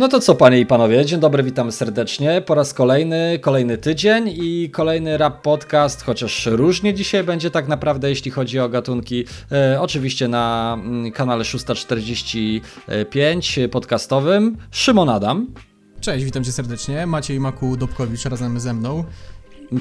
No to co, panie i panowie, dzień dobry, witamy serdecznie. Po raz kolejny, kolejny tydzień i kolejny rap podcast, chociaż różnie dzisiaj będzie tak naprawdę, jeśli chodzi o gatunki. E, oczywiście na mm, kanale 645 podcastowym. Szymon Adam. Cześć, witam cię serdecznie. Maciej Maku-Dobkowicz razem ze mną.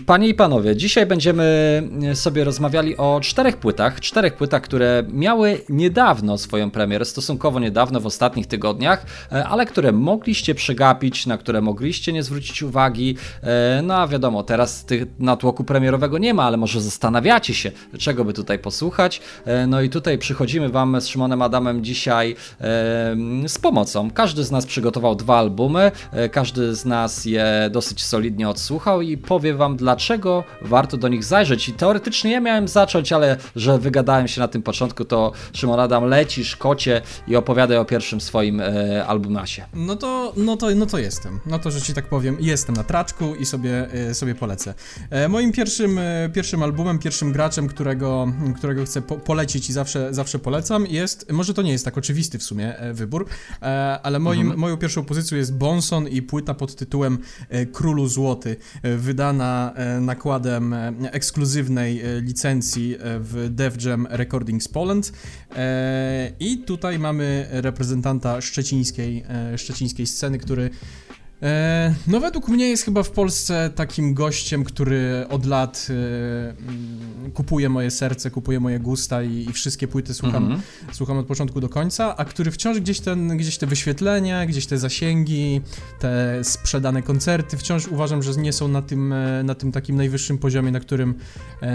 Panie i panowie, dzisiaj będziemy sobie rozmawiali o czterech płytach. Czterech płytach, które miały niedawno swoją premierę, stosunkowo niedawno, w ostatnich tygodniach, e, ale które mogliście przegapić, na które mogliście nie zwrócić uwagi. E, no a wiadomo, teraz tych natłoku premierowego nie ma, ale może zastanawiacie się, czego by tutaj posłuchać. E, no i tutaj przychodzimy Wam z Szymonem Adamem dzisiaj z pomocą. Każdy z nas przygotował dwa albumy, każdy z nas je dosyć solidnie odsłuchał i powie Wam, dlaczego warto do nich zajrzeć. I teoretycznie ja miałem zacząć, ale że wygadałem się na tym początku, to Szymon Adam lecisz, kocie i opowiadaj o pierwszym swoim e, albumasie. No to, no, to, no to jestem. No to, że ci tak powiem, jestem na traczku i sobie, e, sobie polecę. E, moim pierwszym, e, pierwszym albumem, pierwszym graczem, którego, którego chcę po polecić i zawsze, zawsze polecam jest, może to nie jest tak oczywisty w sumie e, wybór, e, ale moim, mhm. moją pierwszą pozycją jest Bonson i płyta pod tytułem Królu Złoty, wydana E, nakładem e, ekskluzywnej e, licencji w Def Jam Recordings Poland. I tutaj mamy reprezentanta szczecińskiej, szczecińskiej sceny, który no według mnie jest chyba w Polsce takim gościem, który od lat e, mm, kupuje moje serce, kupuje moje gusta i, i wszystkie płyty słucham, mm -hmm. słucham od początku do końca, a który wciąż gdzieś, ten, gdzieś te wyświetlenia, gdzieś te zasięgi, te sprzedane koncerty wciąż uważam, że nie są na tym, e, na tym takim najwyższym poziomie, na którym,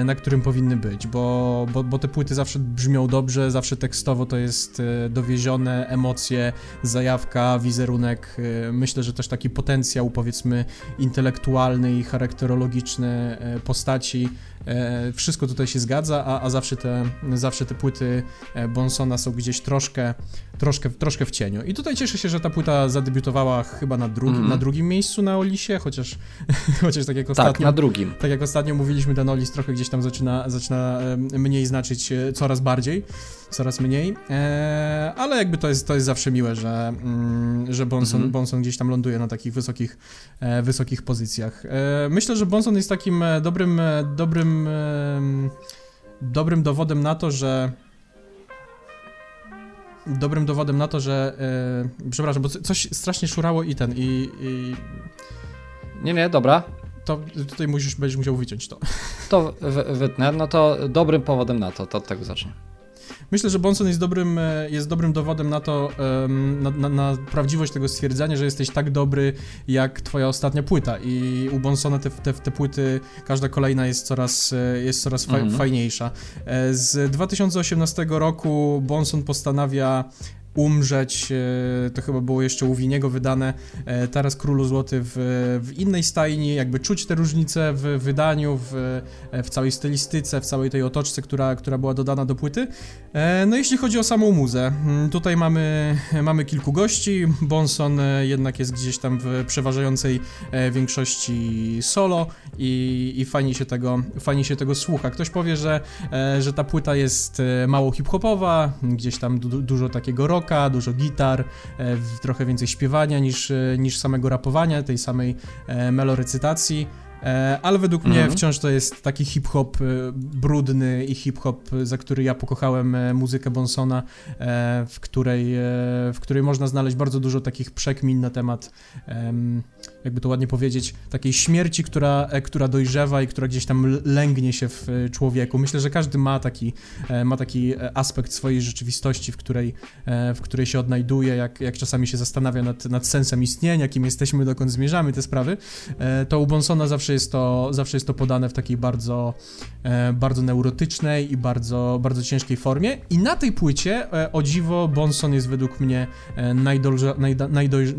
na którym powinny być, bo, bo, bo te płyty zawsze brzmią dobrze, zawsze tekstowo to jest dowiezione, emocje, zajawka, wizerunek, myślę, że też taki potencjał, powiedzmy, intelektualny i charakterologiczny e, postaci. E, wszystko tutaj się zgadza, a, a zawsze, te, zawsze te płyty e, Bonsona są gdzieś troszkę, troszkę, troszkę w cieniu. I tutaj cieszę się, że ta płyta zadebiutowała chyba na, drugi, mm. na drugim miejscu na Olisie, chociaż, chociaż tak jak ostatnio... Tak, na drugim. Tak jak ostatnio mówiliśmy, ten Olis trochę gdzieś tam zaczyna, zaczyna mniej znaczyć coraz bardziej coraz mniej, e, ale jakby to jest, to jest zawsze miłe, że, mm, że Bonson, mhm. Bonson gdzieś tam ląduje na takich wysokich, e, wysokich pozycjach. E, myślę, że Bonson jest takim e, dobrym, e, dobrym, dobrym dowodem na to, że dobrym dowodem na to, że przepraszam, bo coś strasznie szurało i ten i, i... Nie, nie, dobra to tutaj musisz, będziesz musiał wyciąć to. To wytnę, no to dobrym powodem na to, to od tego zacznę. Myślę, że Bonson jest dobrym, e, jest dobrym dowodem na to, na, na, na, prawdziwość tego stwierdzenia, że jesteś tak dobry jak twoja ostatnia płyta i u Bonsona te, te, te płyty, każda kolejna jest coraz, e, jest coraz fa mhm. fajniejsza. E, z 2018 roku Bonson postanawia umrzeć, e, to chyba było jeszcze u Winiego wydane, e, teraz Królu Złoty w, w innej stajni, jakby czuć te różnice w wydaniu, w, e, w całej stylistyce, w całej tej otoczce, która, która była dodana do płyty. No jeśli chodzi o samą muzę, mm, tutaj mamy, mamy kilku gości, Bonson jednak jest gdzieś tam w przeważającej większości solo i, i fajnie, się tego, fajnie się tego słucha. Ktoś powie, że, że ta płyta jest mało hip-hopowa, gdzieś tam du dużo takiego rocka, rocka, dużo gitar, e, trochę więcej śpiewania niż, e, niż samego rapowania, tej samej e, melorecytacji. Ale według mnie mhm. wciąż to jest taki hip-hop brudny i hip-hop, za który ja pokochałem muzykę Bonsona, w której, w której można znaleźć bardzo dużo takich przekmin na temat, jakby to ładnie powiedzieć, takiej śmierci, która, która dojrzewa i która gdzieś tam lęgnie się w człowieku. Myślę, że każdy ma taki, ma taki aspekt swojej rzeczywistości, w której, w której się odnajduje, jak, jak czasami się zastanawia nad, nad sensem istnienia, kim jesteśmy, dokąd zmierzamy, te sprawy. To u Bonsona zawsze jest to, zawsze jest to podane w takiej bardzo, e, bardzo neurotycznej i bardzo, bardzo ciężkiej formie. I na tej płycie, e, o dziwo, Bonson jest według mnie e, najdolża, najdoj,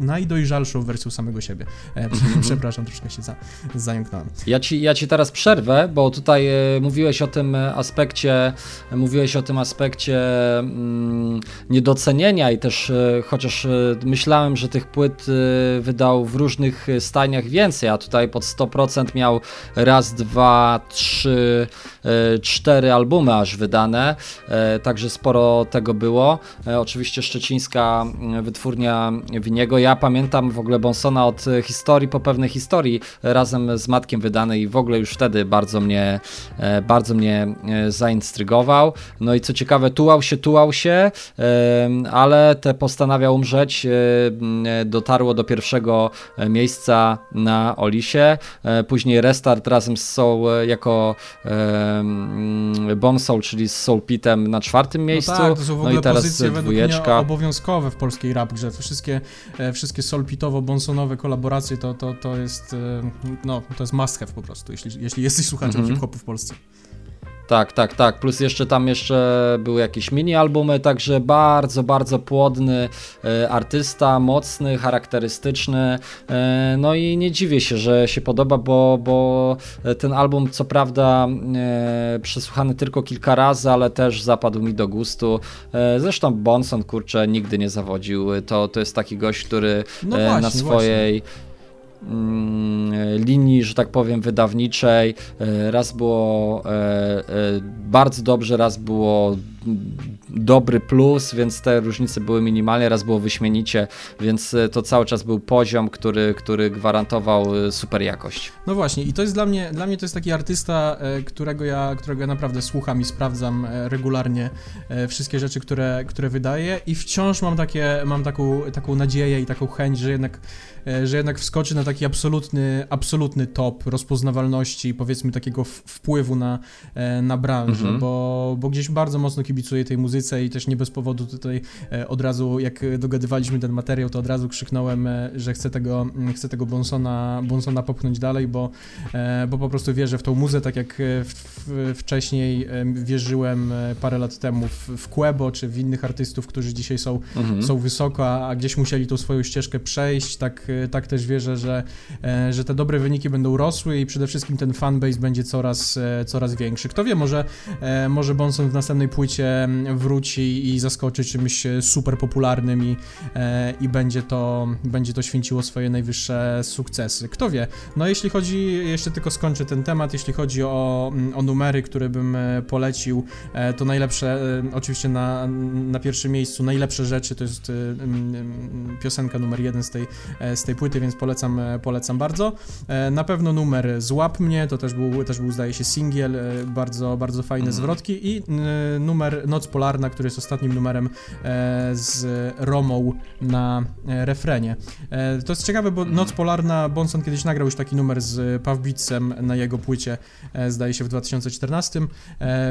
najdojrzalszą wersją samego siebie. Mhm. Przepraszam, troszkę się za, zająknąłem. Ja ci, ja ci teraz przerwę, bo tutaj mówiłeś o tym aspekcie, mówiłeś o tym aspekcie mm, niedocenienia i też chociaż myślałem, że tych płyt wydał w różnych stajniach więcej, a tutaj pod 100% miał raz, dwa, trzy cztery albumy aż wydane, także sporo tego było. Oczywiście szczecińska wytwórnia Winiego. Ja pamiętam w ogóle Bonsona od historii po pewnej historii razem z Matkiem wydany i w ogóle już wtedy bardzo mnie, bardzo mnie zainstrygował. No i co ciekawe, tułał się, tułał się, ale te postanawia umrzeć dotarło do pierwszego miejsca na Olisie. Później restart razem z Soul jako Bon Soul, czyli z Soul Pitem na czwartym miejscu. No, tak, to są w ogóle no i teraz pozycje dwójeczka. obowiązkowe w polskiej rap grze. Wszystkie, e, wszystkie Soul Pitowo-Bonsonowe kolaboracje to, to, to jest e, no, to jest must have po prostu, jeśli, jeśli jesteś słuchaczem mm -hmm. hip-hopu w Polsce. Tak, tak, tak. Plus jeszcze tam jeszcze były jakieś mini albumy, także bardzo, bardzo płodny e, artysta, mocny, charakterystyczny. E, no i nie dziwię się, że się podoba, bo, bo ten album co prawda e, przesłuchany tylko kilka razy, ale też zapadł mi do gustu. E, zresztą Bonson, kurczę, nigdy nie zawodził. To, to jest taki gość, który no e, właśnie, na swojej właśnie linii, że tak powiem, wydawniczej. E, raz było e, e, bardzo dobrze, raz było dobry plus, więc te różnice były minimalne, raz było wyśmienicie, więc to cały czas był poziom, który, który gwarantował super jakość. No właśnie i to jest dla mnie, dla mnie to jest taki artysta, którego ja, którego ja naprawdę słucham i sprawdzam regularnie wszystkie rzeczy, które, które wydaje i wciąż mam takie, mam taką, taką nadzieję i taką chęć, że jednak E, że jednak wskoczy na taki absolutny, absolutny top rozpoznawalności, powiedzmy takiego wpływu na, e, na branżę, mhm. bo, bo gdzieś bardzo mocno kibicuję tej muzyce i też nie bez powodu tutaj e, od razu, jak dogadywaliśmy ten materiał, to od razu krzyknąłem, że chcę tego, chcę tego Bonsona, Bonsona popchnąć dalej, bo, bo po prostu wierzę w tą muzę, tak jak w, w, wcześniej wierzyłem parę lat temu w, w Quebo, czy w innych artystów, którzy dzisiaj są, mhm. są wysoko, a gdzieś musieli tą swoją ścieżkę przejść, tak tak też wierzę, że, e, że te dobre wyniki będą rosły i przede wszystkim ten fanbase będzie coraz, e, coraz większy. Kto wie, może, e, może Bonson w następnej płycie wróci i zaskoczy czymś super popularnym i, i będzie, to, będzie to święciło swoje najwyższe sukcesy. Kto wie? No jeśli chodzi, jeszcze tylko skończę ten temat, jeśli chodzi o, o numery, które bym polecił, to najlepsze, oczywiście na, na pierwszym miejscu, najlepsze rzeczy to jest piosenka numer jeden z tej, z tej płyty, więc polecam, e, polecam bardzo. E, na pewno numer Złap mnie, to też był, też był zdaje się singiel, e, bardzo, bardzo fajne mhm. zwrotki i numer Noc Polarna, który jest ostatnim numerem z Romą na refrenie. To jest ciekawe, bo Noc Polarna, Bonson kiedyś nagrał już taki numer z Pawbicem na jego płycie, zdaje się w 2014,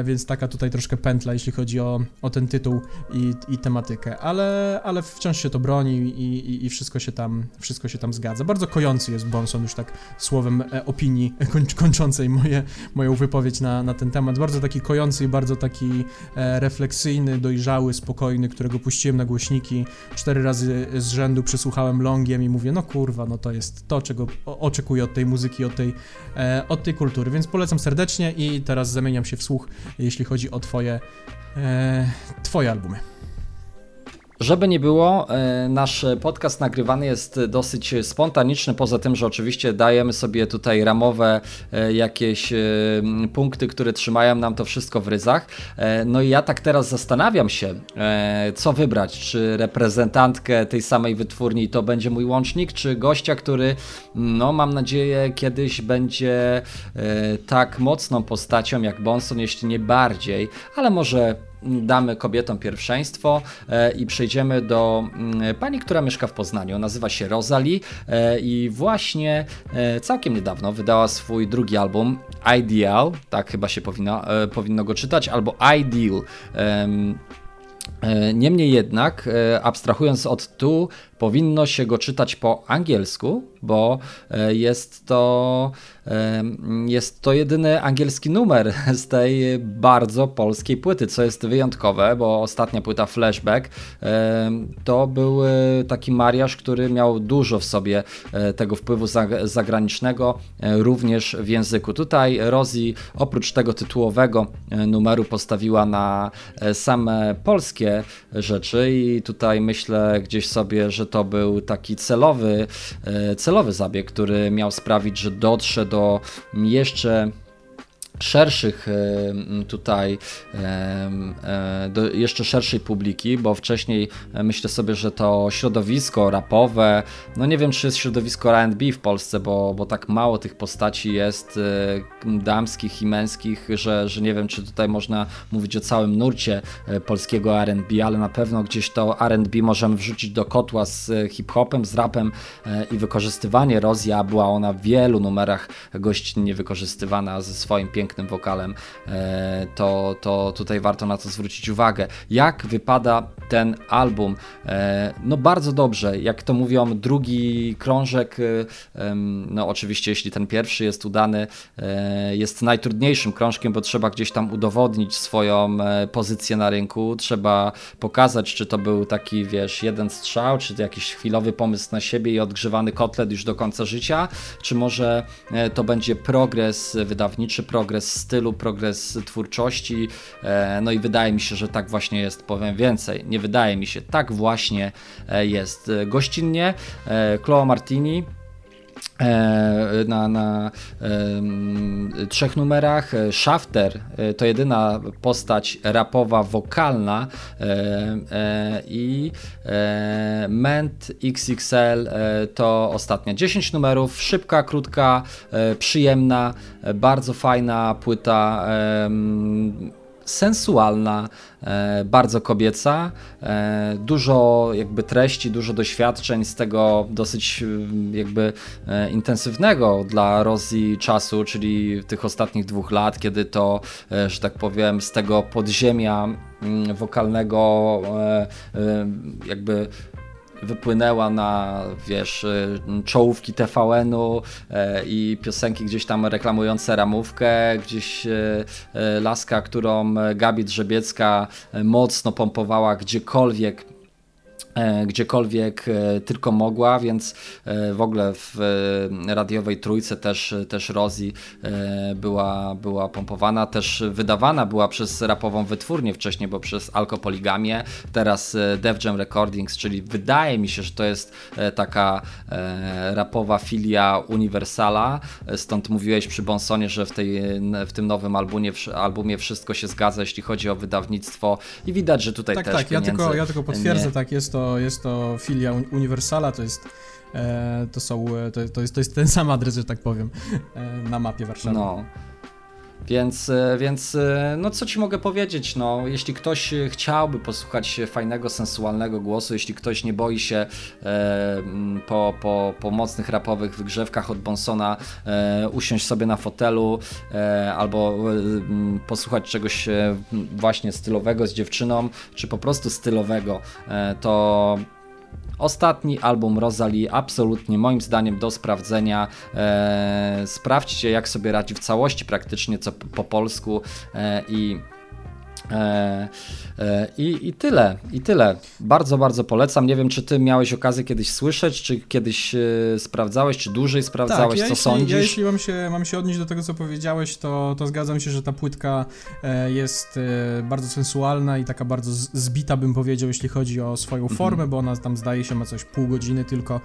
więc taka tutaj troszkę pętla, jeśli chodzi o, o ten tytuł i, i tematykę, ale, ale wciąż się to broni i, i, i wszystko się tam, wszystko się tam zgadza. Bardzo kojący jest Bonson, już tak słowem e, opinii końc kończącej moje, moją wypowiedź na, na ten temat. Bardzo taki kojący i bardzo taki e, refleksyjny, dojrzały, spokojny, którego puściłem na głośniki. Cztery razy z rzędu przesłuchałem longiem i mówię, no kurwa, no to jest to, czego oczekuję od tej muzyki, od tej, e, od tej kultury. Więc polecam serdecznie i teraz zamieniam się w słuch, jeśli chodzi o twoje, e, twoje albumy. Żeby nie było, e, nasz podcast nagrywany jest dosyć spontaniczny, poza tym, że oczywiście dajemy sobie tutaj ramowe e, jakieś e, punkty, które trzymają nam to wszystko w ryzach. No i ja tak teraz zastanawiam się, co wybrać, czy reprezentantkę tej samej wytwórni to będzie mój łącznik, czy gościa, który, no mam nadzieję, kiedyś będzie tak mocną postacią jak Bonson, jeśli nie bardziej, ale może damy kobietom pierwszeństwo e, i przejdziemy do mm, pani, która mieszka w Poznaniu. Nazywa się Rosalie e, i właśnie e, całkiem niedawno wydała swój drugi album Ideal, tak chyba się powinno, powinno go czytać, albo Ideal. Niemniej jednak, abstrahując od tu, powinno się go czytać po angielsku, bo jest to jest to jedyny angielski numer z tej bardzo polskiej płyty, co jest wyjątkowe, bo ostatnia płyta Flashback to był taki mariaż, który miał dużo w sobie e, tego wpływu zagranicznego, e, również w języku. Tutaj Rosie oprócz tego tytułowego e, numeru postawiła na same polskie rzeczy i tutaj myślę gdzieś sobie, że to był taki celowy, celowy zabieg, który miał sprawić, że dotrze do jeszcze szerszych e, tutaj e, do jeszcze szerszej publiki, bo wcześniej myślę sobie, że to środowisko rapowe, no nie wiem czy jest środowisko R&B w Polsce, bo, bo tak mało tych postaci jest damskich i męskich, że, że nie wiem czy tutaj można mówić o całym nurcie polskiego R&B, ale na pewno gdzieś to R&B możemy wrzucić do kotła z hip-hopem, z rapem i wykorzystywanie Rozja była ona w wielu numerach gościnnie wykorzystywana ze swoim pięknym wokalem, e, to, to tutaj warto na to zwrócić uwagę. Jak wypada ten album? E, no bardzo dobrze, jak to mówią, drugi krążek, e, no oczywiście jeśli ten pierwszy jest udany, jest najtrudniejszym krążkiem, bo trzeba gdzieś tam udowodnić swoją pozycję na rynku, trzeba pokazać, czy to był taki, wiesz, jeden strzał, czy jakiś chwilowy pomysł na siebie i odgrzewany kotlet już do końca życia, czy może to będzie progres wydawniczy, progres stylu, progres twórczości. E, no i wydaje mi się, że tak właśnie jest. Powiem więcej, nie wydaje mi się, tak właśnie e, jest. Gościnnie Chloe Martini E, na, na trzech numerach. Shafter e, to jedyna postać rapowa, wokalna e, i Ment XXL to ostatnia. 10 numerów, szybka, krótka, przyjemna, bardzo fajna płyta sensualna, e, bardzo kobieca, e, dużo jakby treści, dużo doświadczeń z tego dosyć mm, jakby e, intensywnego dla Rosji czasu, czyli tych ostatnich dwóch lat, kiedy to, że tak powiem, z tego podziemia mm, wokalnego jakby wypłynęła na, wiesz, y, czołówki TVN-u e, i piosenki gdzieś tam reklamujące ramówkę, gdzieś e, e, laska, którą Gabi Drzebiecka mocno pompowała gdziekolwiek gdziekolwiek e, tylko mogła, więc e, w ogóle w radiowej trójce też, też Rozi była, była pompowana, też wydawana była przez rapową wytwórnię wcześniej, bo przez Alkopoligamię, teraz Def Jam Recordings, czyli wydaje mi się, że to jest taka rapowa filia Universala, stąd mówiłeś przy Bonsonie, że w, tej, w tym nowym albumie, albumie wszystko się zgadza, jeśli chodzi o wydawnictwo i widać, że tutaj tak, też Tak, ja tylko, ja tylko potwierdzę, nie... tak, jest to jest to filia Universala, to jest e, to są, e, to, to, jest, to jest ten sam adres, że tak powiem, e, na mapie Warszawy. No. Więc, więc no co ci mogę powiedzieć, no? Jeśli ktoś chciałby posłuchać fajnego, sensualnego głosu, jeśli ktoś nie boi się e, po, po, po mocnych rapowych wygrzewkach od Bonsona e, usiąść sobie na fotelu e, albo posłuchać czegoś właśnie stylowego z dziewczyną, czy po prostu stylowego, to Ostatni album Rosalie absolutnie moim zdaniem do sprawdzenia. E, sprawdźcie jak sobie radzi w całości praktycznie co po polsku e, i I, I tyle, i tyle. Bardzo, bardzo polecam. Nie wiem, czy ty miałeś okazję kiedyś słyszeć, czy kiedyś e, sprawdzałeś, czy dłużej sprawdzałeś, tak, ja co jeśli, sądzisz? Ja jeśli mam się, mam się odnieść do tego, co powiedziałeś, to, to zgadzam się, że ta płytka jest bardzo sensualna i taka bardzo zbita, bym powiedział, jeśli chodzi o swoją mhm. formę, bo ona tam zdaje się ma coś pół godziny tylko.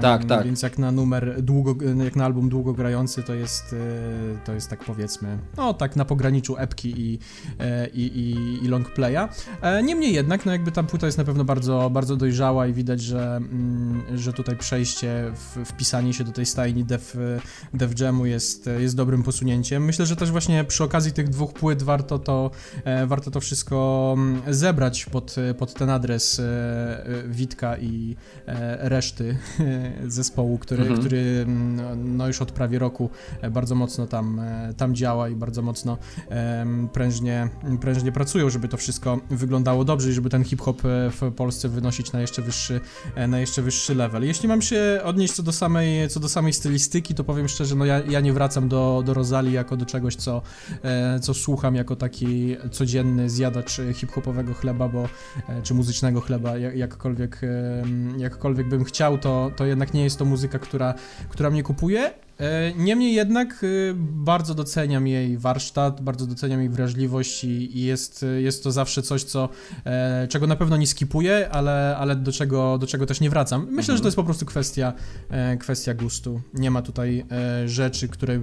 Tak, tak. Więc jak na numer długo, jak na album długogrający, to jest, to jest tak powiedzmy, no tak na pograniczu epki i i, i, i long playa. E, niemniej jednak, no jakby ta płyta jest na pewno bardzo, bardzo dojrzała i widać, że, mm, że tutaj przejście, w, wpisanie się do tej stajni Def, Def Jamu jest, jest dobrym posunięciem. Myślę, że też właśnie przy okazji tych dwóch płyt warto to, e, warto to wszystko mm, zebrać pod, pod ten adres e, Witka i reszty zespołu, który, mhm. który mm, no już od prawie roku bardzo mocno tam, tam działa i bardzo mocno prężnie, prężnie pracują, żeby to wszystko wyglądało dobrze i żeby ten hip-hop e, w Polsce wynosić na jeszcze wyższy, e, na jeszcze wyższy level. Jeśli mam się odnieść co do samej, co do samej stylistyki, to powiem szczerze, no ja, ja nie wracam do, do Rozali jako do czegoś, co, e, co słucham jako taki codzienny zjadacz hip-hopowego chleba, bo, czy muzycznego chleba, jakkolwiek, jakkolwiek bym chciał, to, to jednak nie jest to muzyka, która, która mnie kupuje, niemniej jednak e, bardzo doceniam jej warsztat, bardzo doceniam jej wrażliwość i jest, jest to zawsze coś, co, e, czego na pewno nie skipuję, ale, ale do, czego, do czego też nie wracam. Myślę, mhm. że to jest po prostu kwestia, kwestia gustu. Nie ma tutaj rzeczy, które,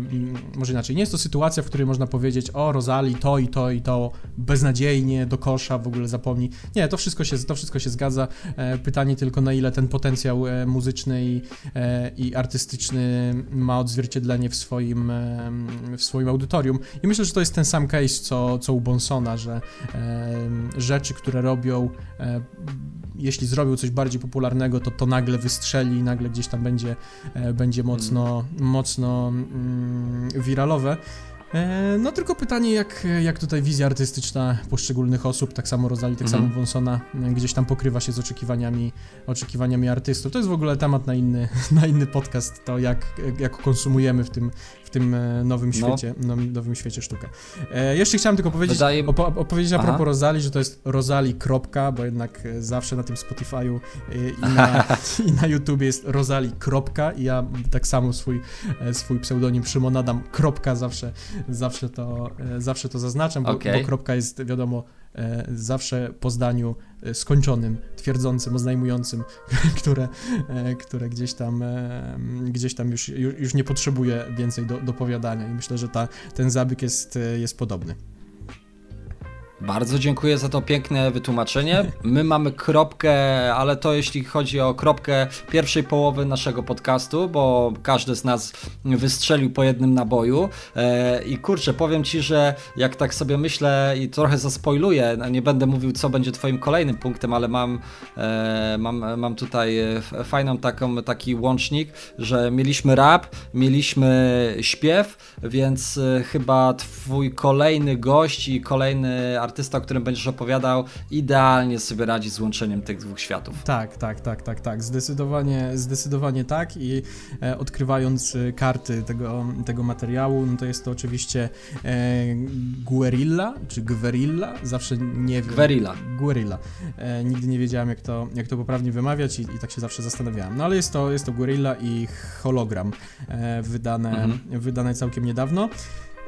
może inaczej, nie jest to sytuacja, w której można powiedzieć, o Rosali, to i to i to beznadziejnie, do kosza, w ogóle zapomnij. Nie, to wszystko się, to wszystko się zgadza. Pytanie tylko, na ile ten potencjał muzyczny i, i artystyczny ma odzwierciedlenie w swoim, w swoim audytorium. I myślę, że to jest ten sam case, co, co u Bonsona, że rzeczy, które robią e, jeśli zrobił coś bardziej popularnego, to to nagle wystrzeli i nagle gdzieś tam będzie, e, będzie mocno, mocno mm, wiralowe. E, no tylko pytanie, jak, jak tutaj wizja artystyczna poszczególnych osób, tak samo Rosali, tak mhm. samo Wonsona, gdzieś tam pokrywa się z oczekiwaniami, oczekiwaniami artystów. To jest w ogóle temat na inny, na inny podcast, to jak, jak konsumujemy w tym, tym e, nowym no. świecie, no. nowym świecie sztukę. E, jeszcze chciałem tylko powiedzieć, Wydaje... opo opowiedzieć a propos Aha. Rosali, że to jest Rosali. Kropka, bo jednak e, zawsze na tym Spotify'u i na, i na YouTube jest Rosali. Kropka i ja tak samo swój, swój pseudonim Szymon Adam Kropka zawsze, zawsze, to, zawsze to zaznaczam, bo, okay. bo kropka jest wiadomo E, zawsze po zdaniu e, skończonym, twierdzącym, oznajmującym, które, e, które gdzieś tam, gdzieś tam już, już nie potrzebuje więcej do, dopowiadania i myślę, że ta, ten zabieg jest, jest podobny. Bardzo dziękuję za to piękne wytłumaczenie. My mamy kropkę, ale to jeśli chodzi o kropkę pierwszej połowy naszego podcastu, bo każdy z nas wystrzelił po jednym naboju. E, I kurczę, powiem Ci, że jak tak sobie myślę i trochę zaspoiluję, no nie będę mówił, co będzie Twoim kolejnym punktem, ale mam, e, mam, mam tutaj fajną taką, taki łącznik, że mieliśmy rap, mieliśmy śpiew, więc e, chyba Twój kolejny gość i kolejny artysta artysta, o którym będziesz opowiadał, idealnie sobie radzi z łączeniem tych dwóch światów. Tak, tak, tak, tak, tak. Zdecydowanie, zdecydowanie tak i e, odkrywając e, karty tego, tego materiału, no to jest to oczywiście e, Guerilla, czy Gwerilla, zawsze nie wiem. Guerilla. Guerilla. E, nigdy nie wiedziałem, jak to, jak to poprawnie wymawiać i, i, tak się zawsze zastanawiałem. No ale jest to, jest to Guerilla i hologram e, wydane, mhm. wydane całkiem niedawno.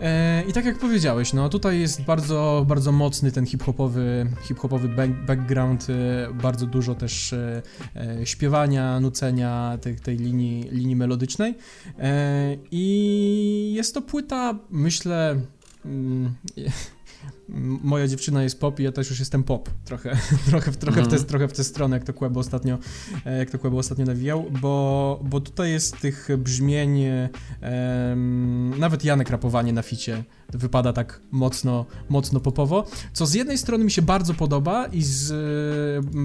E, I tak jak powiedziałeś, no tutaj jest bardzo, bardzo mocny ten hip-hopowy, hip-hopowy background, e, bardzo dużo też e, śpiewania, nucenia tej, tej linii, linii melodycznej. I jest to płyta, myślę, mm, moja dziewczyna jest pop i ja też już jestem pop. Trochę, trochę, trochę, mm. w, te, mhm. trochę w tę stronę, jak to Kłebo ostatnio, e, jak to Kłebo ostatnio nawijał, bo, bo tutaj jest tych brzmień, um, nawet Janek rapowanie na ficie wypada tak mocno, mocno popowo, co z jednej strony mi się bardzo podoba i z,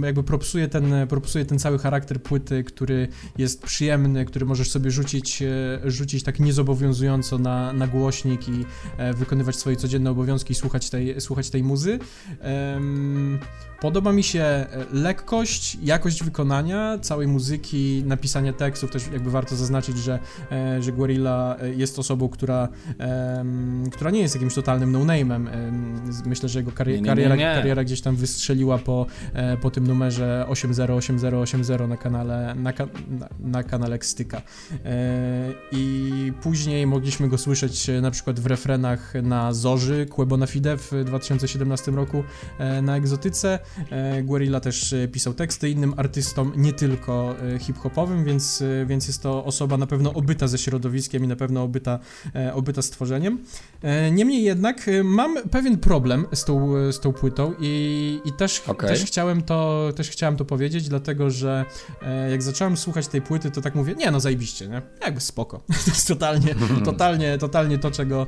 jakby propsuje ten, propsuje ten cały charakter płyty, który jest przyjemny, który możesz sobie rzucić, e, rzucić tak niezobowiązująco na, na głośnik i e, wykonywać swoje codzienne obowiązki i słuchać tej, słuchać tej muzy. Podoba mi się e, lekkość, jakość wykonania całej muzyki, napisania tekstów, też jakby warto zaznaczyć, że, e, że Guerrilla e, jest osobą, która, która nie jest jakimś totalnym no-name'em. Myślę, że jego kari nie, nie, kariera, nie, kariera gdzieś tam wystrzeliła po, po tym numerze 808080 na kanale, na, na, na kanale Xtyka. I później mogliśmy go słyszeć na przykład w refrenach na Zorzy, Quebo Fide w 2017 roku na Egzotyce. E, Guerrilla też e, pisał teksty innym artystom, nie tylko e, hip-hopowym, więc, więc jest to osoba na pewno obyta ze środowiskiem i na pewno obyta, obyta stworzeniem. Niemniej jednak mam pewien problem z tą, z tą płytą i, i też, okay. też, chciałem to, też chciałem to powiedzieć, dlatego że jak zacząłem słuchać tej płyty, to tak mówię, nie no zajebiście, nie? Jakby spoko. To jest totalnie, totalnie, totalnie to, czego,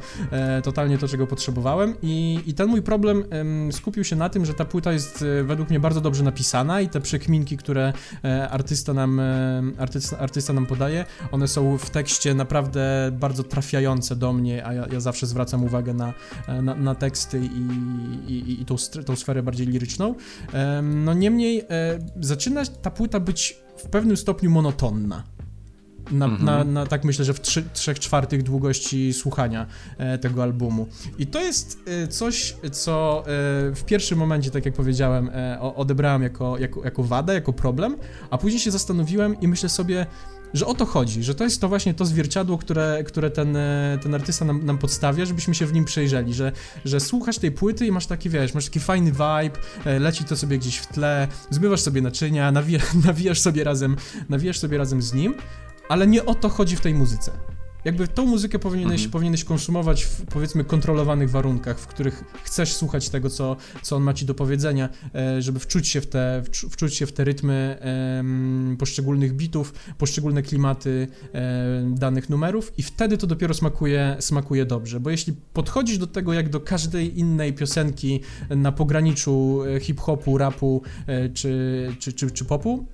totalnie to, czego potrzebowałem i, i ten mój problem skupił się na tym, że ta płyta jest według mnie bardzo dobrze napisana i te przekminki, które e, artysta nam, e, artysta, artysta nam podaje, one są w tekście naprawdę bardzo trafiające do mnie, a ja, ja zawsze zwracam uwagę na, e, na, na teksty i, i, i tą, tą sferę bardziej liryczną. No niemniej zaczyna ta płyta być w pewnym stopniu monotonna. Na, mhm. na, na, tak myślę, że w trzy, trzech czwartych długości słuchania e, tego albumu. I to jest e, coś, co e, w pierwszym momencie, tak jak powiedziałem, e, odebrałem jako, jako, jako wadę, jako problem, a później się zastanowiłem i myślę sobie, że o to chodzi, że to jest to właśnie to zwierciadło, które, które ten, e, ten artysta nam, nam podstawia, żebyśmy się w nim przejrzeli, że, że słuchasz tej płyty i masz taki, wiesz, masz taki fajny vibe, e, leci to sobie gdzieś w tle, zmywasz sobie naczynia, nawija, nawijasz sobie razem, nawijasz sobie razem z nim, ale nie o to chodzi w tej muzyce. Jakby tą muzykę powinieneś, mhm. powinieneś konsumować w powiedzmy kontrolowanych warunkach, w których chcesz słuchać tego, co, co on ma ci do powiedzenia, e, żeby wczuć się w te, wczuć się w te rytmy poszczególnych bitów, poszczególne klimaty e, danych numerów i wtedy to dopiero smakuje, smakuje dobrze, bo jeśli podchodzisz do tego jak do każdej innej piosenki na pograniczu e, hip-hopu, rapu czy, czy, czy, czy popu,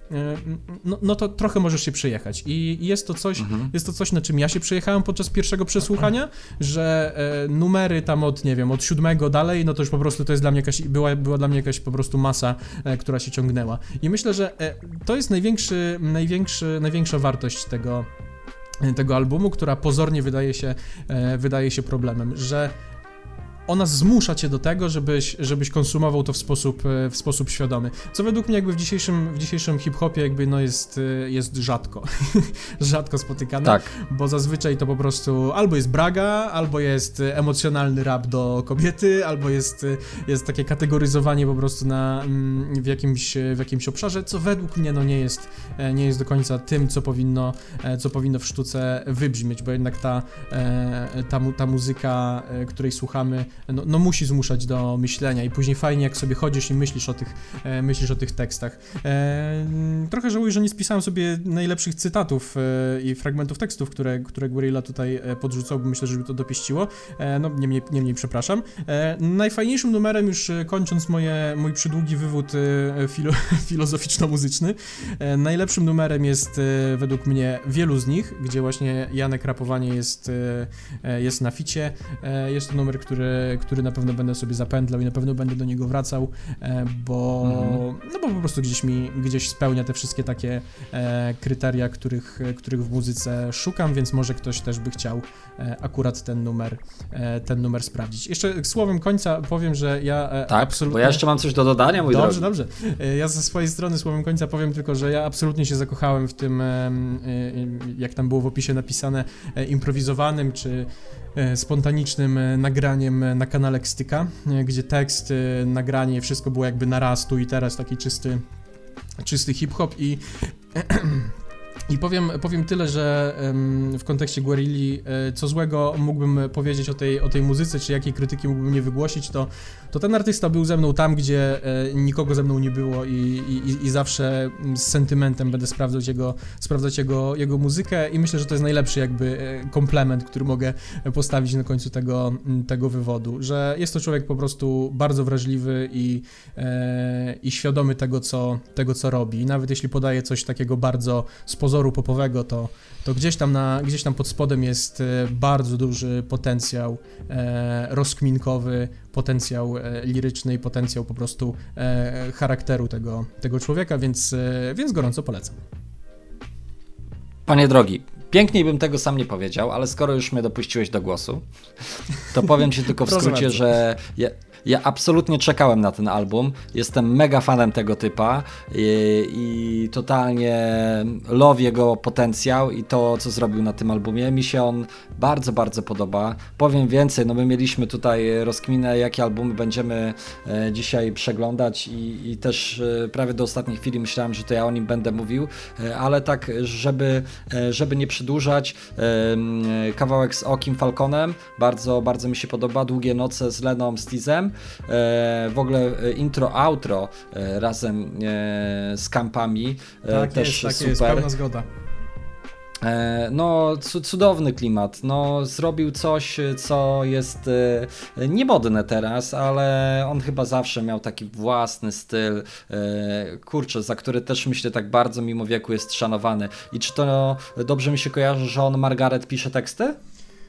no, no to trochę możesz się przejechać i jest to coś, mhm. jest to coś na czym ja się przejechałem przyjechałem podczas pierwszego przesłuchania, że e, numery tam od, nie wiem, od siódmego dalej, no to już po prostu to jest dla mnie jakaś, była, była dla mnie jakaś po prostu masa, e, która się ciągnęła. I myślę, że e, to jest największy, największy, największa wartość tego, tego albumu, która pozornie wydaje się, e, wydaje się problemem, że ona zmusza cię do tego, żebyś, żebyś konsumował to w sposób, e, w sposób świadomy. Co według mnie jakby w dzisiejszym, w dzisiejszym hip-hopie jakby no jest, e, jest rzadko. rzadko spotykane. Tak. Bo zazwyczaj to po prostu albo jest braga, albo jest emocjonalny rap do kobiety, albo jest, jest takie kategoryzowanie po prostu na, mm, w, jakimś, w jakimś obszarze, co według mnie no nie jest, e, nie jest do końca tym, co powinno, co powinno w sztuce wybrzmieć, bo jednak ta, ta, ta muzyka, której słuchamy, no, no, musi zmuszać do myślenia i później fajnie jak sobie chodzisz i myślisz o tych, e, myślisz o tych tekstach. E, trochę żałuję, że nie spisałem sobie najlepszych cytatów e, i fragmentów tekstów, które, które Guerrilla tutaj e, podrzucał, bo myślę, żeby to dopieściło. E, no niemniej, niemniej przepraszam. E, najfajniejszym numerem, już kończąc moje, mój przydługi wywód filo, filozoficzno-muzyczny, najlepszym numerem jest według mnie wielu z nich, gdzie właśnie Janek Rapowanie jest, jest na ficie. Jest to numer, który, który na pewno będę sobie zapętlał i na pewno będę do niego wracał, e, bo, mhm. no bo po prostu gdzieś mi, gdzieś spełnia te wszystkie takie e, kryteria, których, których w muzyce szukam, więc może ktoś też by chciał e, akurat ten numer, ten numer sprawdzić. Jeszcze słowem końca powiem, że ja tak, absolutnie... bo ja jeszcze mam coś do dodania, mój Dobrze, drogi. dobrze. Ja ze swojej strony słowem końca powiem tylko, że ja absolutnie się zakochałem w tym, jak tam było w opisie napisane, improwizowanym, czy spontanicznym e, nagraniem e, na kanale Kstyka, gdzie tekst, nagranie, wszystko było jakby na raz, tu i teraz, taki czysty, czysty hip-hop i I powiem, powiem tyle, że w kontekście Guerilli, e, co złego mógłbym powiedzieć o tej, o tej muzyce, czy jakiej krytyki mógłbym nie wygłosić, to, to ten artysta był ze mną tam, gdzie e, nikogo ze mną nie było i, i, i zawsze z sentymentem będę sprawdzać jego, sprawdzać jego, jego muzykę i myślę, że to jest najlepszy jakby e, komplement, który mogę postawić na końcu tego, tego wywodu, że jest to człowiek po prostu bardzo wrażliwy i, i świadomy tego co, tego, co robi. Nawet jeśli podaje coś takiego bardzo sposobnego, popowego, to, to gdzieś, tam na, gdzieś tam pod spodem jest e, bardzo duży potencjał e, rozkminkowy, potencjał e, liryczny i potencjał po prostu e, charakteru tego, tego człowieka, więc, e, więc gorąco polecam. Panie drogi, piękniej bym tego sam nie powiedział, ale skoro już mnie dopuściłeś do głosu, to powiem Ci tylko w skrócie, że ja, ja absolutnie czekałem na ten album. Jestem mega fanem tego typa i, i totalnie love jego potencjał i to, co zrobił na tym albumie. Mi się on bardzo, bardzo podoba. Powiem więcej, no my mieliśmy tutaj rozkminę, jakie albumy będziemy e, dzisiaj przeglądać i, i też e, prawie do ostatniej chwili myślałem, że to ja o nim będę mówił, e, ale tak, żeby, żeby nie przedłużać, kawałek z Okim Falconem, bardzo, bardzo mi się podoba, Długie noce z Leną Stizem, E, w ogóle e, intro, outro e, razem z kampami tak też jest, tak super. Jest, pełna zgoda. No, cudowny klimat. No, zrobił coś, co jest niemodne teraz, ale on chyba zawsze miał taki własny styl, kurczę, za który też myślę tak bardzo mimo wieku jest szanowany. I czy to dobrze mi się kojarzy, że on Margaret pisze teksty?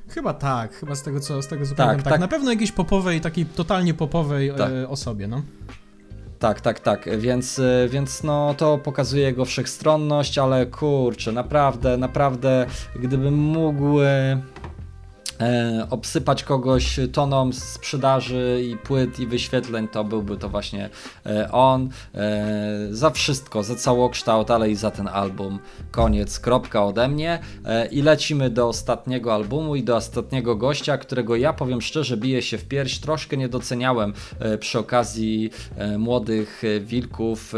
Chyba tak, chyba z tego co, z tego co tak, pamiętam. Tak. tak. Na pewno jakiejś popowej, takiej totalnie popowej tak. e, osobie, no. Tak, tak, tak, więc, e, więc no to pokazuje jego wszechstronność, ale kurczę, naprawdę, naprawdę, gdybym mógł e, obsypać kogoś toną sprzedaży i płyt i wyświetleń, to byłby to właśnie e, on. E, za wszystko, za całokształt, ale i za ten album. Koniec, kropka ode mnie. I lecimy do ostatniego albumu i do ostatniego gościa, którego ja powiem szczerze, bije się w pierś. Troszkę nie doceniałem przy okazji młodych wilków.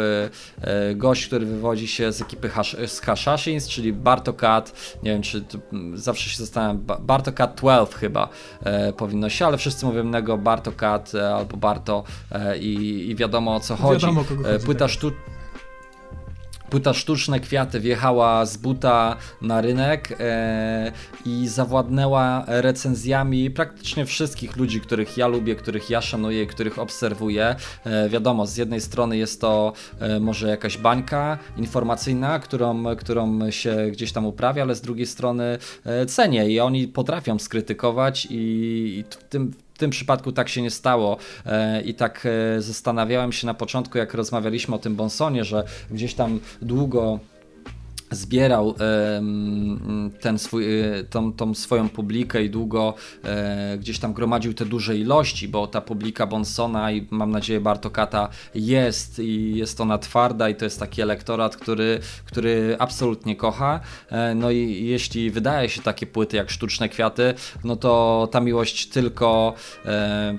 Gość, który wywodzi się z ekipy Hash, z Hashashins, czyli Bartokat. Nie wiem, czy zawsze się zastanawiam. Ba- Bartokat 12 chyba e, powinno się, ale wszyscy mówią innego Bartokat e, albo Barto e, i, i wiadomo o co chodzi. Wiadomo, E, chodzi, Płyta tak. sztu... Płyta Sztuczne Kwiaty wjechała z buta na rynek e, i zawładnęła recenzjami praktycznie wszystkich ludzi, których ja lubię, których ja szanuję, których obserwuję. E, wiadomo, z jednej strony jest to e, może jakaś bańka informacyjna, którą, którą się gdzieś tam uprawia, ale z drugiej strony e, cenię i oni potrafią skrytykować i, i w tym tym przypadku tak się nie stało e, i tak e, zastanawiałem się na początku, jak rozmawialiśmy o tym Bonsonie, że gdzieś tam długo zbierał ten swój, e, tą, tą swoją publikę i długo e, gdzieś tam gromadził te duże ilości, bo ta publika Bonsona i mam nadzieję Bartokata jest i jest ona twarda i to jest taki elektorat, który, który absolutnie kocha. E, no i jeśli wydaje się takie płyty jak Sztuczne Kwiaty, no to ta miłość tylko e,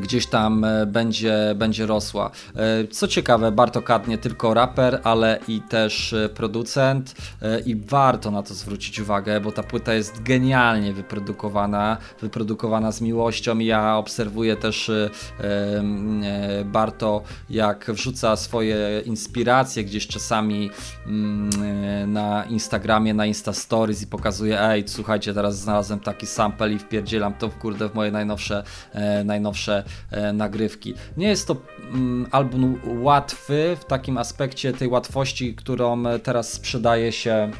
gdzieś tam e, będzie, będzie rosła. E, Co ciekawe, Bartokat nie tylko raper, ale i też e, producent e, i warto na to zwrócić uwagę, bo ta płyta jest genialnie wyprodukowana, wyprodukowana z miłością. Ja obserwuję też e, e, Barto, jak wrzuca swoje inspiracje gdzieś czasami mm, e, na Instagramie, na Insta Stories i pokazuje, ej, słuchajcie, teraz znalazłem taki sample i wpierdzielam to kurde w moje najnowsze, e, e, nagrywki. Nie jest to mm, album łatwy w takim aspekcie tej łatwości, którą e, teraz sprzedaje się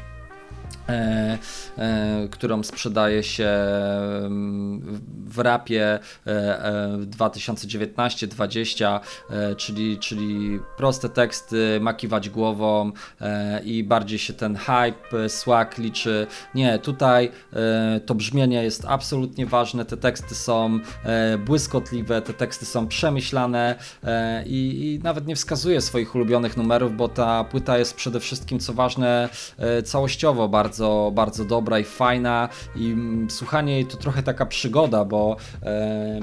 e, e, którą sprzedaje się mm, w- rapie e, e, 2019-20, e, czyli, czyli proste teksty, makiwać głową e, i bardziej się ten hype, e, swag liczy. Nie, tutaj e, to brzmienie jest absolutnie ważne, te teksty są e, błyskotliwe, te teksty są przemyślane e, i, i nawet nie wskazuję swoich ulubionych numerów, bo ta płyta jest przede wszystkim, co ważne, e, całościowo bardzo, bardzo dobra i fajna. I mm, słuchanie jej to trochę taka przygoda, bo e,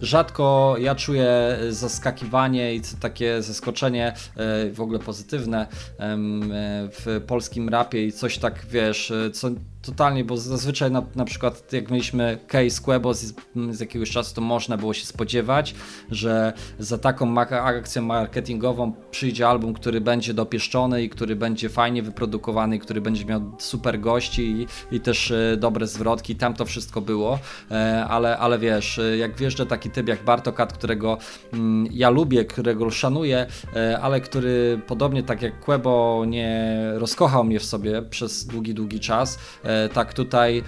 Rzadko ja czuję zaskakiwanie i takie zaskoczenie e, w ogóle pozytywne e, w polskim rapie i coś tak wiesz, e, co totalnie, bo zazwyczaj na, na przykład jak mieliśmy case Quebo z, z jakiegoś czasu, to można było się spodziewać, że za taką akcją marketingową przyjdzie album, który będzie dopieszczony i który będzie fajnie wyprodukowany i który będzie miał super gości i, i też e, dobre zwrotki. Tam to wszystko było, e, ale, ale wiesz, e, jak wjeżdża taki typ jak Bartokat, którego mm, ja lubię, którego szanuję, ale który podobnie tak jak Quebo nie rozkochał mnie w sobie przez długi, długi czas, tak tutaj,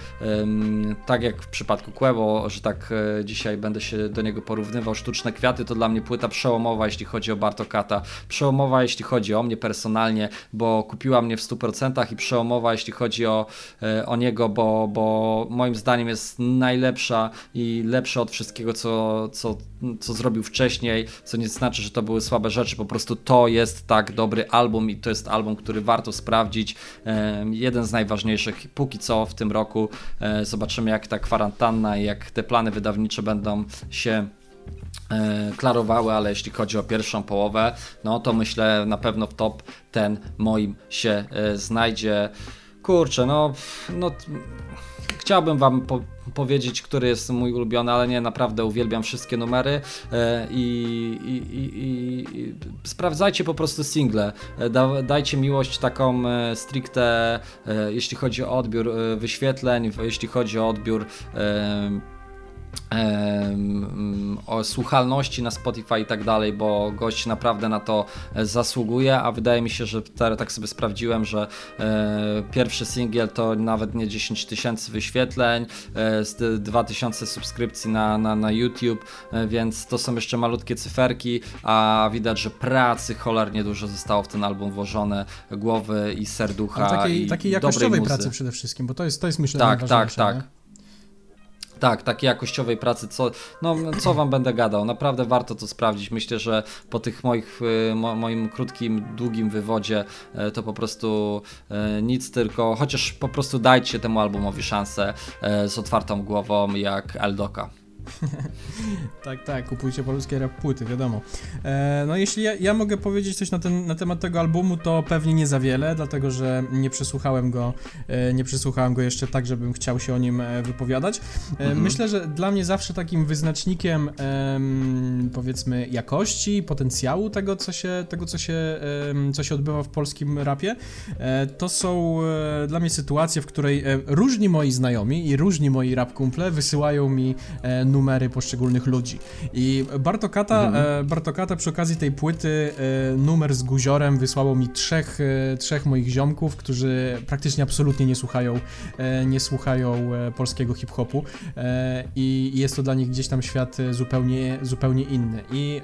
tak jak w przypadku Quebo, że tak e, dzisiaj będę się do niego porównywał, Sztuczne Kwiaty to dla mnie płyta przełomowa, jeśli chodzi o Bartokata, przełomowa, jeśli chodzi o mnie personalnie, bo kupiła mnie w 100% i przełomowa, jeśli chodzi o, e, o niego, bo, bo moim zdaniem jest najlepsza i lepsza od wszystkiego, co, co, co zrobił wcześniej, co nie znaczy, że to były słabe rzeczy, po prostu to jest tak dobry album i to jest album, który warto sprawdzić. Jeden z najważniejszych póki co w tym roku. E, Zobaczymy, jak ta kwarantanna i jak te plany wydawnicze będą się e, klarowały, ale jeśli chodzi o pierwszą połowę, no to myślę na pewno w top ten moim się e, znajdzie. Kurczę, no, no chciałbym wam po, powiedzieć, który jest mój ulubiony, ale nie, naprawdę uwielbiam wszystkie numery e, i, i, i, i, sprawdzajcie po prostu single. E, Da, dajcie miłość taką e, stricte, jeśli chodzi o odbiór wyświetleń, jeśli chodzi o odbiór o słuchalności na Spotify i tak dalej, bo gość naprawdę na to e, zasługuje, a wydaje mi się, że te, tak sobie sprawdziłem, że e, pierwszy singiel to nawet nie 10 tysięcy wyświetleń, e, z d- 2000 subskrypcji na, na, na YouTube, e, więc to są jeszcze malutkie cyferki, a widać, że pracy cholernie dużo zostało w ten album włożone, głowy i serducha Ale takiej, i takiej jakościowej muzy. pracy przede wszystkim, bo to jest, to jest myślę Tak, tak, najważniejsze. tak. Tak, takiej jakościowej pracy, co, no, co wam będę gadał, naprawdę warto to sprawdzić. Myślę, że po tych moich, y, mo, moim krótkim, długim wywodzie e, to po prostu e, nic, tylko chociaż po prostu dajcie temu albumowi szansę z otwartą głową jak Eldoka. tak, tak, kupujcie polskie rap płyty, wiadomo. E, no jeśli ja, ja, mogę powiedzieć coś na, ten, na temat tego albumu, to pewnie nie za wiele, dlatego że nie przesłuchałem go, e, nie przesłuchałem go jeszcze tak, żebym chciał się o nim e, wypowiadać. E, mhm. Myślę, że dla mnie zawsze takim wyznacznikiem powiedzmy jakości, potencjału tego, co się, tego, co się, co się odbywa w polskim rapie, e, to są e, dla mnie sytuacje, w której różni moi znajomi i różni moi rap kumple wysyłają mi numery poszczególnych ludzi. I Bartokata, mhm. E, Bartokata przy okazji tej płyty e, numer z guziorem wysłało mi trzech, e, trzech moich ziomków, którzy praktycznie absolutnie nie słuchają, nie słuchają polskiego hip-hopu i jest to dla nich gdzieś tam świat zupełnie, zupełnie inny. I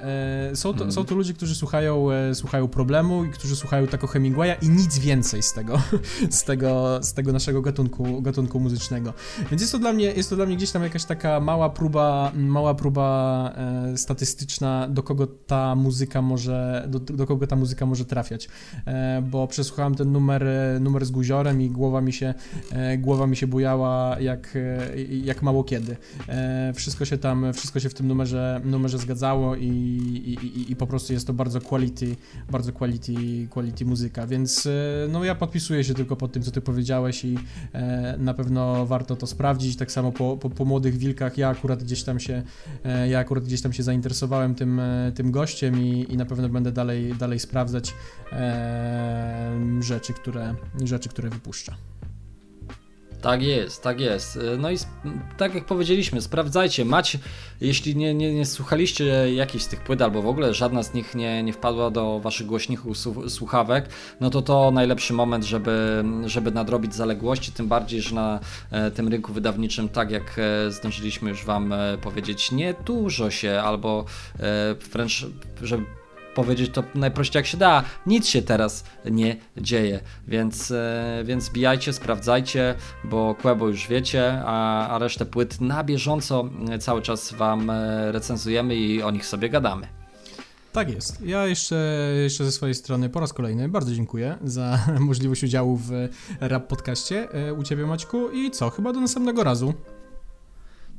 są to, mhm. są to ludzie, którzy słuchają, słuchają problemu i którzy słuchają tako Hemingwaya i nic więcej z tego, z tego, z tego naszego gatunku, gatunku muzycznego. Więc jest to dla mnie, jest to dla mnie gdzieś tam jakaś taka mała próba próba, mała próba e, statystyczna, do kogo ta muzyka może, do, do kogo ta muzyka może trafiać, e, bo przesłuchałem ten numer, numer z guziorem i głowa mi się, e, głowa mi się bujała jak, e, jak mało kiedy. E, wszystko się tam, wszystko się w tym numerze, numerze zgadzało i, i, i, po prostu jest to bardzo quality, bardzo quality, quality muzyka, więc e, no ja podpisuję się tylko pod tym, co ty powiedziałeś i na pewno warto to sprawdzić, tak samo po, po, po Młodych Wilkach, ja akurat gdzieś tam się, e, ja akurat gdzieś tam się zainteresowałem tym, e, tym gościem i, i na pewno będę dalej, dalej sprawdzać e, rzeczy, które, rzeczy, które wypuszcza. Tak jest, tak jest. No i tak jak powiedzieliśmy, sprawdzajcie. Macie, jeśli nie, nie, nie słuchaliście jakiejś z tych płyt, albo w ogóle żadna z nich nie, nie wpadła do waszych głośników słuchawek, no to to najlepszy moment, żeby, żeby nadrobić zaległości. Tym bardziej, że na e, tym rynku wydawniczym, tak jak e, zdążyliśmy już wam e, powiedzieć, nie dużo się, albo wręcz, żeby powiedzieć to najprościej jak się da, nic się teraz nie dzieje, więc, e, więc bijajcie, sprawdzajcie, bo Quebo już wiecie, a, a resztę płyt na bieżąco e, cały czas Wam e, recenzujemy i o nich sobie gadamy. Tak jest. Ja jeszcze, jeszcze ze swojej strony po raz kolejny bardzo dziękuję za możliwość udziału w rap podcaście u Ciebie Maćku i co, chyba do następnego razu.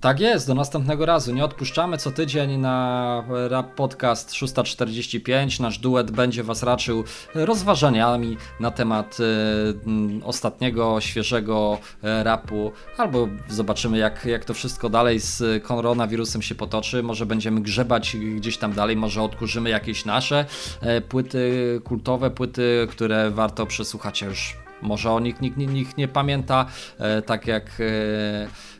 Tak jest, do następnego razu. Nie odpuszczamy co tydzień na Rap Podcast 645. Nasz duet będzie Was raczył rozważaniami na temat y, ostatniego, świeżego e, rapu, albo zobaczymy jak, jak to wszystko dalej z koronawirusem się potoczy. Może będziemy grzebać gdzieś tam dalej, może odkurzymy jakieś nasze y, płyty kultowe, płyty, które warto przesłuchać już. Może o nich nikt, nikt, nie pamięta, y, tak jak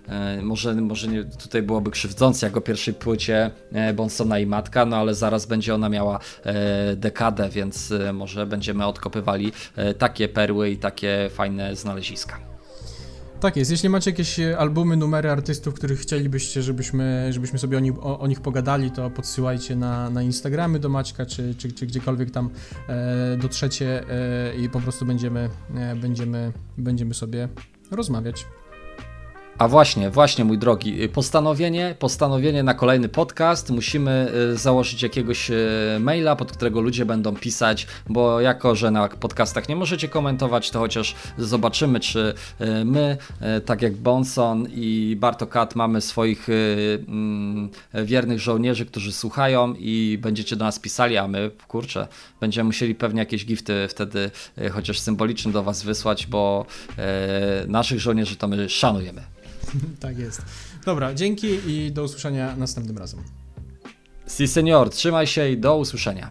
E, może, może nie, tutaj byłoby krzywdzące jak o pierwszej płycie e, Bonsona i Matka, no ale zaraz będzie ona miała e, dekadę, więc może będziemy odkopywali takie perły i takie fajne znaleziska. Tak jest. Jeśli macie jakieś albumy, numery artystów, których chcielibyście, żebyśmy, żebyśmy sobie o, nich, o, o nich pogadali, to podsyłajcie na, na Instagramy do Maćka, czy, czy, czy gdziekolwiek tam e, dotrzecie e, i po prostu będziemy, e, będziemy, będziemy sobie rozmawiać. A właśnie, właśnie mój drogi, y, postanowienie, postanowienie na kolejny podcast. Musimy y, założyć jakiegoś y, maila, pod którego ludzie będą pisać, bo jako, że na podcastach nie możecie komentować, to chociaż zobaczymy, czy my, tak jak Bonson i Bartokat, mamy swoich mm, wiernych żołnierzy, którzy słuchają i będziecie do nas pisali, a my, kurczę, będziemy musieli pewnie jakieś gifty wtedy chociaż symboliczne do Was wysłać, bo naszych żołnierzy to my szanujemy. tak jest. Dobra, dzięki i do usłyszenia następnym razem. Si, senior, trzymaj się i do usłyszenia.